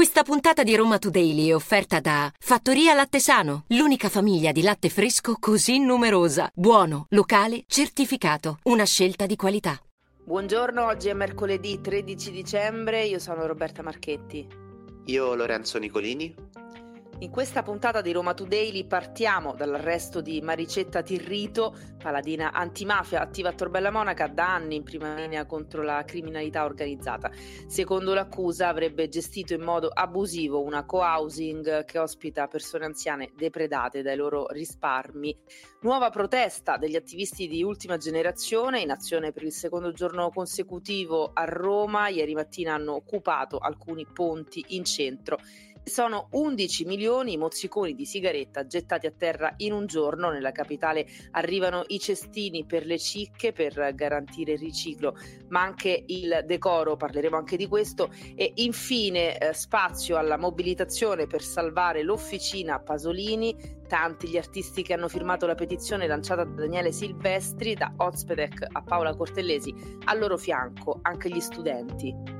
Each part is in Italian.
Questa puntata di Roma Today è offerta da Fattoria Latte Sano, l'unica famiglia di latte fresco così numerosa. Buono, locale, certificato. Una scelta di qualità. Buongiorno, oggi è mercoledì 13 dicembre, io sono Roberta Marchetti. Io Lorenzo Nicolini. In questa puntata di Roma Today partiamo dall'arresto di Maricetta Tirrito, paladina antimafia attiva a Torbella Monaca da anni in prima linea contro la criminalità organizzata. Secondo l'accusa avrebbe gestito in modo abusivo una co-housing che ospita persone anziane depredate dai loro risparmi. Nuova protesta degli attivisti di ultima generazione in azione per il secondo giorno consecutivo a Roma. Ieri mattina hanno occupato alcuni ponti in centro sono 11 milioni i mozziconi di sigaretta gettati a terra in un giorno. Nella capitale arrivano i cestini per le cicche per garantire il riciclo, ma anche il decoro, parleremo anche di questo. E infine eh, spazio alla mobilitazione per salvare l'officina Pasolini. Tanti gli artisti che hanno firmato la petizione lanciata da Daniele Silvestri, da Ozpedek a Paola Cortellesi, al loro fianco anche gli studenti.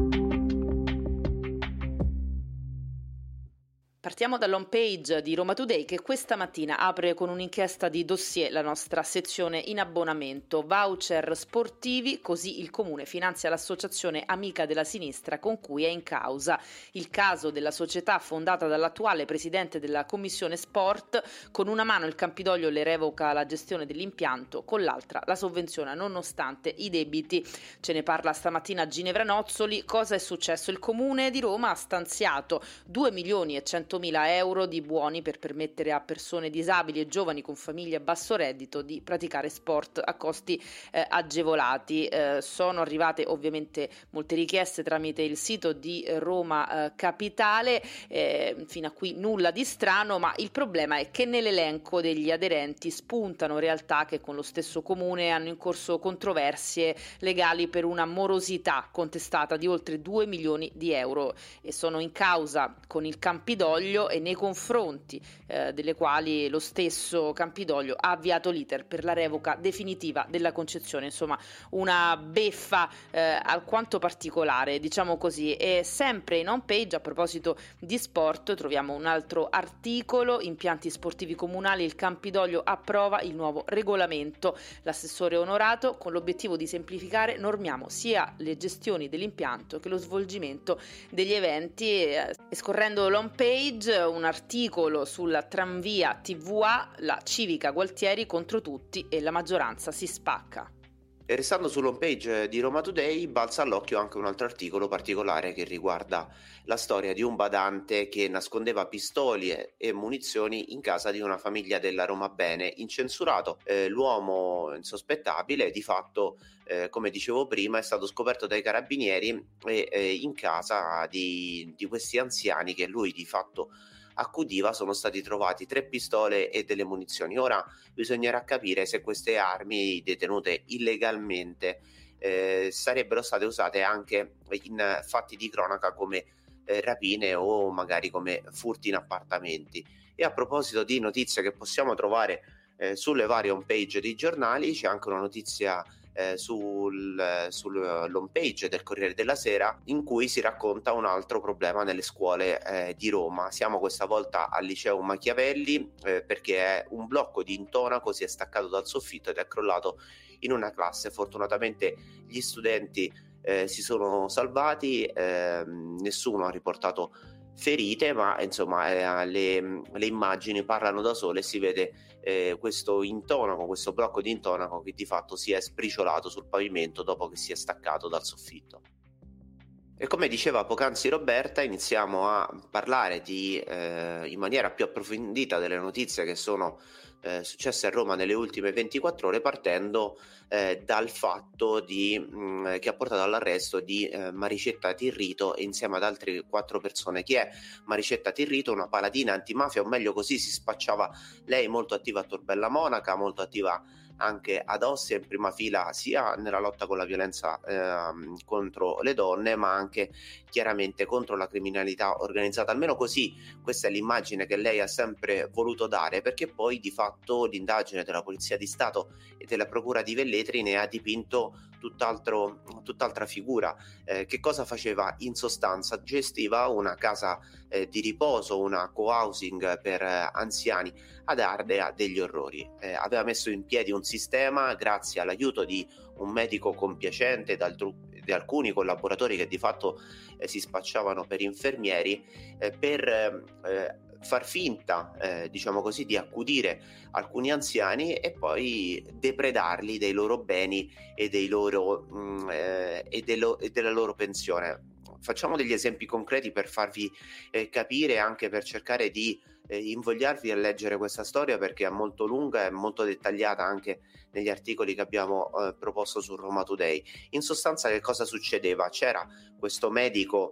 Partiamo dall'home page di Roma Today che questa mattina apre con un'inchiesta di dossier la nostra sezione in abbonamento. Voucher sportivi, così il comune finanzia l'associazione Amica della Sinistra con cui è in causa il caso della società fondata dall'attuale presidente della commissione sport. Con una mano il Campidoglio le revoca la gestione dell'impianto, con l'altra la sovvenziona nonostante i debiti. Ce ne parla stamattina Ginevra Nozzoli. Cosa è successo? Il comune di Roma ha stanziato 2 milioni e 100 100.000 euro di buoni per permettere a persone disabili e giovani con famiglie a basso reddito di praticare sport a costi eh, agevolati. Eh, sono arrivate ovviamente molte richieste tramite il sito di Roma eh, Capitale, eh, fino a qui nulla di strano, ma il problema è che nell'elenco degli aderenti spuntano realtà che con lo stesso comune hanno in corso controversie legali per una morosità contestata di oltre 2 milioni di euro e sono in causa con il Campidoglio Campidoglio e nei confronti eh, delle quali lo stesso Campidoglio ha avviato l'iter per la revoca definitiva della concezione, insomma una beffa eh, alquanto particolare, diciamo così. E sempre in home page a proposito di sport troviamo un altro articolo, impianti sportivi comunali, il Campidoglio approva il nuovo regolamento, l'assessore onorato con l'obiettivo di semplificare normiamo sia le gestioni dell'impianto che lo svolgimento degli eventi. E scorrendo l'home page page un articolo sulla tranvia TVA, la civica Gualtieri contro tutti e la maggioranza si spacca. E restando sull'home page di Roma Today, balza all'occhio anche un altro articolo particolare che riguarda la storia di un badante che nascondeva pistole e munizioni in casa di una famiglia della Roma Bene. Incensurato, eh, l'uomo insospettabile di fatto, eh, come dicevo prima, è stato scoperto dai carabinieri e eh, in casa di, di questi anziani che lui di fatto accudiva sono stati trovati tre pistole e delle munizioni. Ora bisognerà capire se queste armi detenute illegalmente eh, sarebbero state usate anche in fatti di cronaca come eh, rapine o magari come furti in appartamenti. E a proposito di notizie che possiamo trovare eh, sulle varie home page dei giornali, c'è anche una notizia eh, sul, sull'home page del Corriere della Sera in cui si racconta un altro problema nelle scuole eh, di Roma. Siamo questa volta al liceo Machiavelli eh, perché un blocco di intonaco si è staccato dal soffitto ed è crollato in una classe. Fortunatamente gli studenti eh, si sono salvati, ehm, nessuno ha riportato ferite, ma insomma eh, le, le, immagini parlano da sole e si vede eh, questo intonaco, questo blocco di intonaco che di fatto si è spriciolato sul pavimento dopo che si è staccato dal soffitto. E come diceva poc'anzi Roberta, iniziamo a parlare di, eh, in maniera più approfondita delle notizie che sono eh, successe a Roma nelle ultime 24 ore, partendo eh, dal fatto di, mh, mm, che ha portato all'arresto di eh, Maricetta Tirrito insieme ad altre quattro persone. Chi è Maricetta Tirrito? Una paladina antimafia, o meglio così si spacciava lei molto attiva a Torbella Monaca, molto attiva anche ad Ossia in prima fila sia nella lotta con la violenza eh, contro le donne ma anche chiaramente contro la criminalità organizzata. Almeno così questa è l'immagine che lei ha sempre voluto dare perché poi di fatto l'indagine della Polizia di Stato e della Procura di Velletri ne ha dipinto tutt'altro, tutt'altra figura. Eh, che cosa faceva? In sostanza gestiva una casa eh, di riposo una co-housing per eh, anziani ad Ardea degli orrori. Eh, aveva messo in piedi un sistema grazie all'aiuto di un medico compiacente di alcuni collaboratori che di fatto eh, si spacciavano per infermieri eh, per eh, far finta, eh, diciamo così, di accudire alcuni anziani e poi depredarli dei loro beni e, dei loro, mh, mm, eh, e, dello, e della loro pensione. Facciamo degli esempi concreti per farvi eh, capire, anche per cercare di eh, invogliarvi a leggere questa storia perché è molto lunga e molto dettagliata anche negli articoli che abbiamo eh, proposto su Roma Today. In sostanza che cosa succedeva? C'era questo medico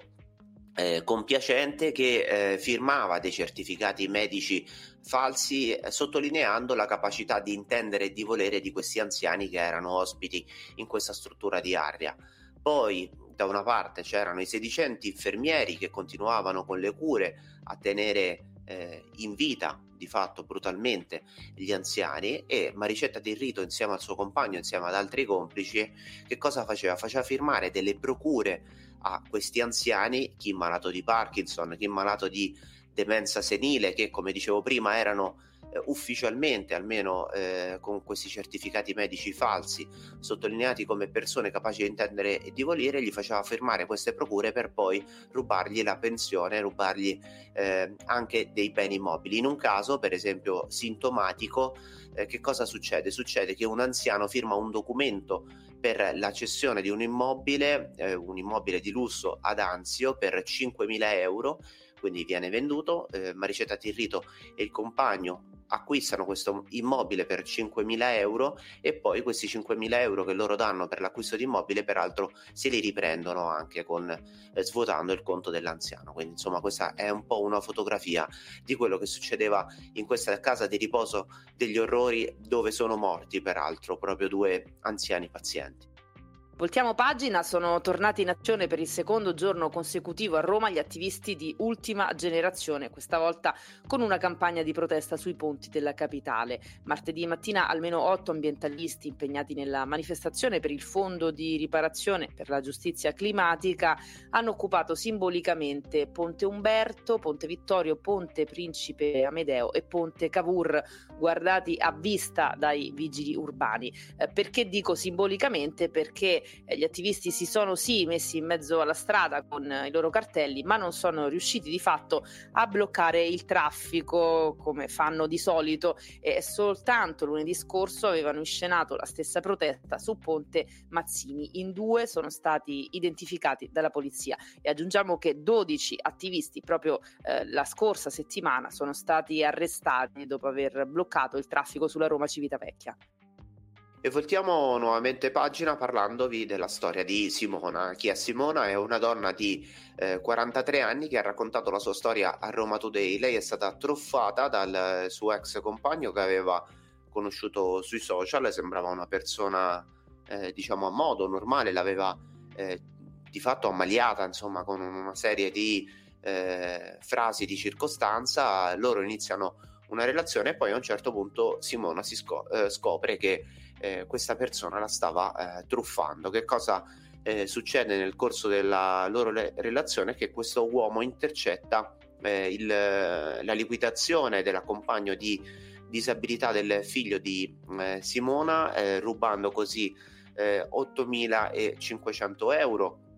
eh, compiacente che eh, firmava dei certificati medici falsi eh, sottolineando la capacità di intendere e di volere di questi anziani che erano ospiti in questa struttura di aria. Poi da una parte c'erano i sedicenti infermieri che continuavano con le cure a tenere eh, in vita di fatto brutalmente gli anziani e Maricetta Di Rito insieme al suo compagno, insieme ad altri complici, che cosa faceva? Faceva firmare delle procure a questi anziani, chi malato di Parkinson, chi malato di demenza senile, che come dicevo prima erano eh, ufficialmente, almeno eh, con questi certificati medici falsi, sottolineati come persone capaci di intendere e di volere, gli faceva firmare queste procure per poi rubargli la pensione, rubargli eh, anche dei beni mobili. In un caso, per esempio, sintomatico, eh, che cosa succede? Succede che un anziano firma un documento per la cessione di un immobile, eh, un immobile di lusso ad Anzio per 5.000 euro quindi viene venduto, eh, Maricetta Tirrito e il compagno acquistano questo immobile per 5.000 euro e poi questi 5.000 euro che loro danno per l'acquisto di immobile peraltro se li riprendono anche con, eh, svuotando il conto dell'anziano. Quindi insomma questa è un po' una fotografia di quello che succedeva in questa casa di riposo degli orrori dove sono morti peraltro proprio due anziani pazienti Voltiamo pagina, sono tornati in azione per il secondo giorno consecutivo a Roma gli attivisti di Ultima Generazione, questa volta con una campagna di protesta sui ponti della capitale. Martedì mattina almeno otto ambientalisti impegnati nella manifestazione per il Fondo di riparazione per la giustizia climatica hanno occupato simbolicamente Ponte Umberto, Ponte Vittorio, Ponte Principe Amedeo e Ponte Cavour, guardati a vista dai vigili urbani. Eh, perché dico simbolicamente? Perché gli attivisti si sono sì messi in mezzo alla strada con i loro cartelli, ma non sono riusciti di fatto a bloccare il traffico come fanno di solito e soltanto lunedì scorso avevano inscenato la stessa protesta su Ponte Mazzini. In due sono stati identificati dalla polizia e aggiungiamo che 12 attivisti proprio eh, la scorsa settimana sono stati arrestati dopo aver bloccato il traffico sulla Roma Civitavecchia. E voltiamo nuovamente pagina parlandovi della storia di Simona. Chi è Simona? È una donna di eh, 43 anni che ha raccontato la sua storia a Roma Today. Lei è stata truffata dal suo ex compagno che aveva conosciuto sui social, sembrava una persona eh, diciamo a modo normale, l'aveva eh, di fatto ammaliata insomma con una serie di eh, frasi di circostanza. Loro iniziano una relazione e poi a un certo punto Simona si scop- eh, scopre che eh, questa persona la stava eh, truffando. Che cosa eh, succede nel corso della loro le- relazione? Che questo uomo intercetta eh, il, la liquidazione della compagno di disabilità del figlio di eh, Simona, eh, rubando così 8.500 euro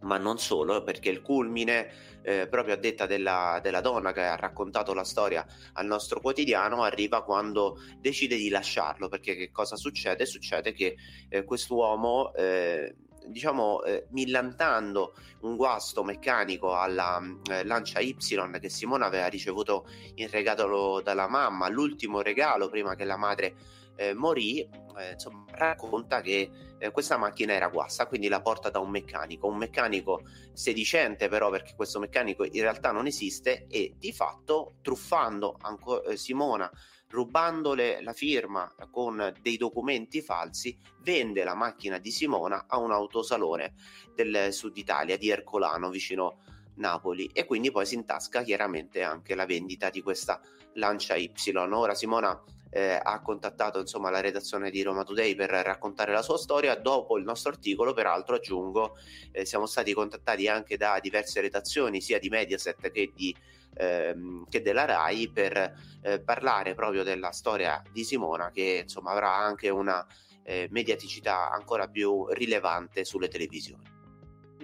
ma non solo, perché il culmine, eh, proprio a detta della, della, donna che ha raccontato la storia al nostro quotidiano, arriva quando decide di lasciarlo, perché che cosa succede? Succede che eh, quest'uomo... Eh, diciamo eh, millantando un guasto meccanico alla eh, lancia Y che Simona aveva ricevuto in regalo dalla mamma, l'ultimo regalo prima che la madre eh, morì, eh, insomma, racconta che eh, questa macchina era guasta, quindi la porta da un meccanico, un meccanico sedicente però perché questo meccanico in realtà non esiste e di fatto truffando anco, eh, Simona rubandole la firma con dei documenti falsi, vende la macchina di Simona a un autosalone del sud Italia di Ercolano vicino Napoli e quindi poi si intasca chiaramente anche la vendita di questa Lancia Y. Ora Simona eh, ha contattato insomma la redazione di Roma Today per raccontare la sua storia. Dopo il nostro articolo, peraltro, aggiungo, eh, siamo stati contattati anche da diverse redazioni, sia di Mediaset che di ehm, che della RAI per eh, parlare proprio della storia di Simona che insomma avrà anche una eh, mediaticità ancora più rilevante sulle televisioni.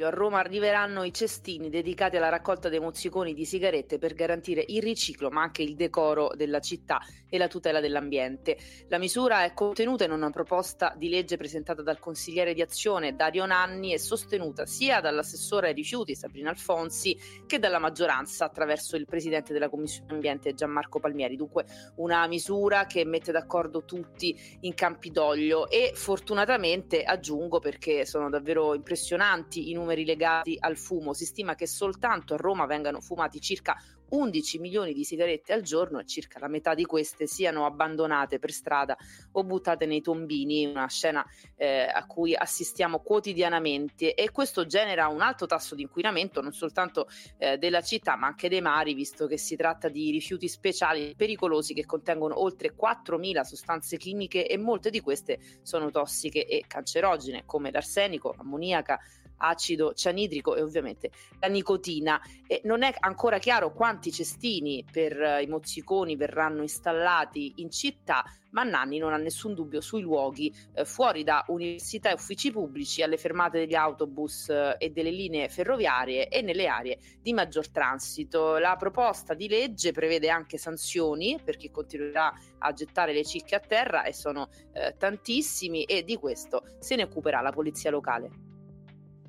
A Roma arriveranno i cestini dedicati alla raccolta dei mozziconi di sigarette per garantire il riciclo ma anche il decoro della città e la tutela dell'ambiente. La misura è contenuta in una proposta di legge presentata dal consigliere di azione Dario Nanni e sostenuta sia dall'assessore ai rifiuti Sabrina Alfonsi che dalla maggioranza attraverso il presidente della Commissione Ambiente Gianmarco Palmieri. Dunque una misura che mette d'accordo tutti in Campidoglio e fortunatamente aggiungo perché sono davvero impressionanti i numeri legati al fumo. Si stima che soltanto a Roma vengano fumati circa 11 milioni di sigarette al giorno e circa la metà di queste siano abbandonate per strada o buttate nei tombini, una scena eh, a cui assistiamo quotidianamente e questo genera un alto tasso di inquinamento non soltanto eh, della città ma anche dei mari visto che si tratta di rifiuti speciali pericolosi che contengono oltre 4.000 sostanze chimiche e molte di queste sono tossiche e cancerogene come l'arsenico, l'ammoniaca, acido cianidrico e ovviamente la nicotina. E non è ancora chiaro quanti cestini per uh, i mozziconi verranno installati in città, ma Nanni non ha nessun dubbio sui luoghi eh, fuori da università e uffici pubblici, alle fermate degli autobus eh, e delle linee ferroviarie e nelle aree di maggior transito. La proposta di legge prevede anche sanzioni per chi continuerà a gettare le cicche a terra e sono eh, tantissimi e di questo se ne occuperà la polizia locale.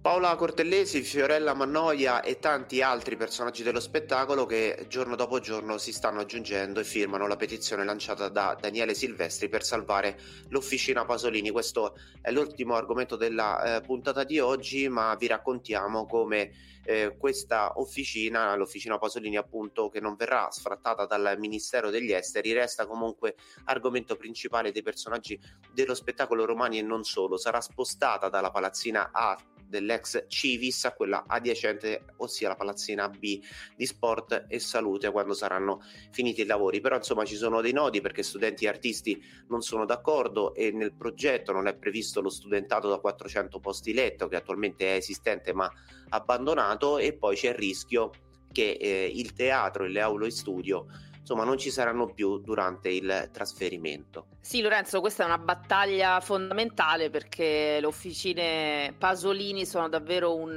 Paola Cortellesi, Fiorella Mannoia e tanti altri personaggi dello spettacolo che giorno dopo giorno si stanno aggiungendo e firmano la petizione lanciata da Daniele Silvestri per salvare l'officina Pasolini. Questo è l'ultimo argomento della eh, puntata di oggi, ma vi raccontiamo come eh, questa officina, l'officina Pasolini appunto che non verrà sfrattata dal Ministero degli Esteri, resta comunque argomento principale dei personaggi dello spettacolo romani e non solo. Sarà spostata dalla palazzina A dell'ex Civis a quella adiacente, ossia la palazzina B di sport e salute quando saranno finiti i lavori. Però insomma ci sono dei nodi perché studenti e artisti non sono d'accordo e nel progetto non è previsto lo studentato da 400 posti letto che attualmente è esistente ma abbandonato e poi c'è il rischio che eh, il teatro e le aule studio insomma non ci saranno più durante il trasferimento. Sì Lorenzo, questa è una battaglia fondamentale perché le officine Pasolini sono davvero un,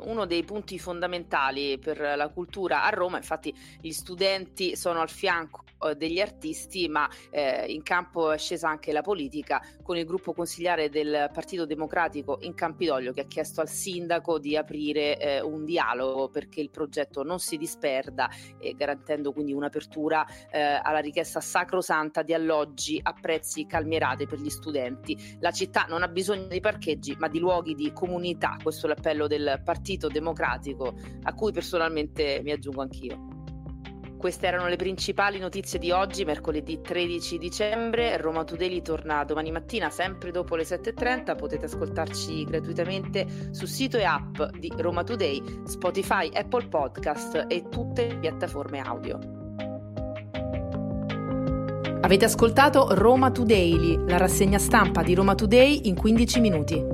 uno dei punti fondamentali per la cultura a Roma, infatti gli studenti sono al fianco degli artisti, ma eh, in campo è scesa anche la politica con il gruppo consigliare del Partito Democratico in Campidoglio che ha chiesto al sindaco di aprire eh, un dialogo perché il progetto non si disperda e garantendo quindi un'apertura eh, alla richiesta sacrosanta di alloggi a prezzi calmierati per gli studenti. La città non ha bisogno di parcheggi ma di luoghi di comunità, questo è l'appello del Partito Democratico a cui personalmente mi aggiungo anch'io. Queste erano le principali notizie di oggi, mercoledì 13 dicembre. Roma Today torna domani mattina, sempre dopo le 7.30. Potete ascoltarci gratuitamente sul sito e app di Roma Today, Spotify, Apple Podcast e tutte le piattaforme audio. Avete ascoltato Roma Today, la rassegna stampa di Roma Today in 15 minuti.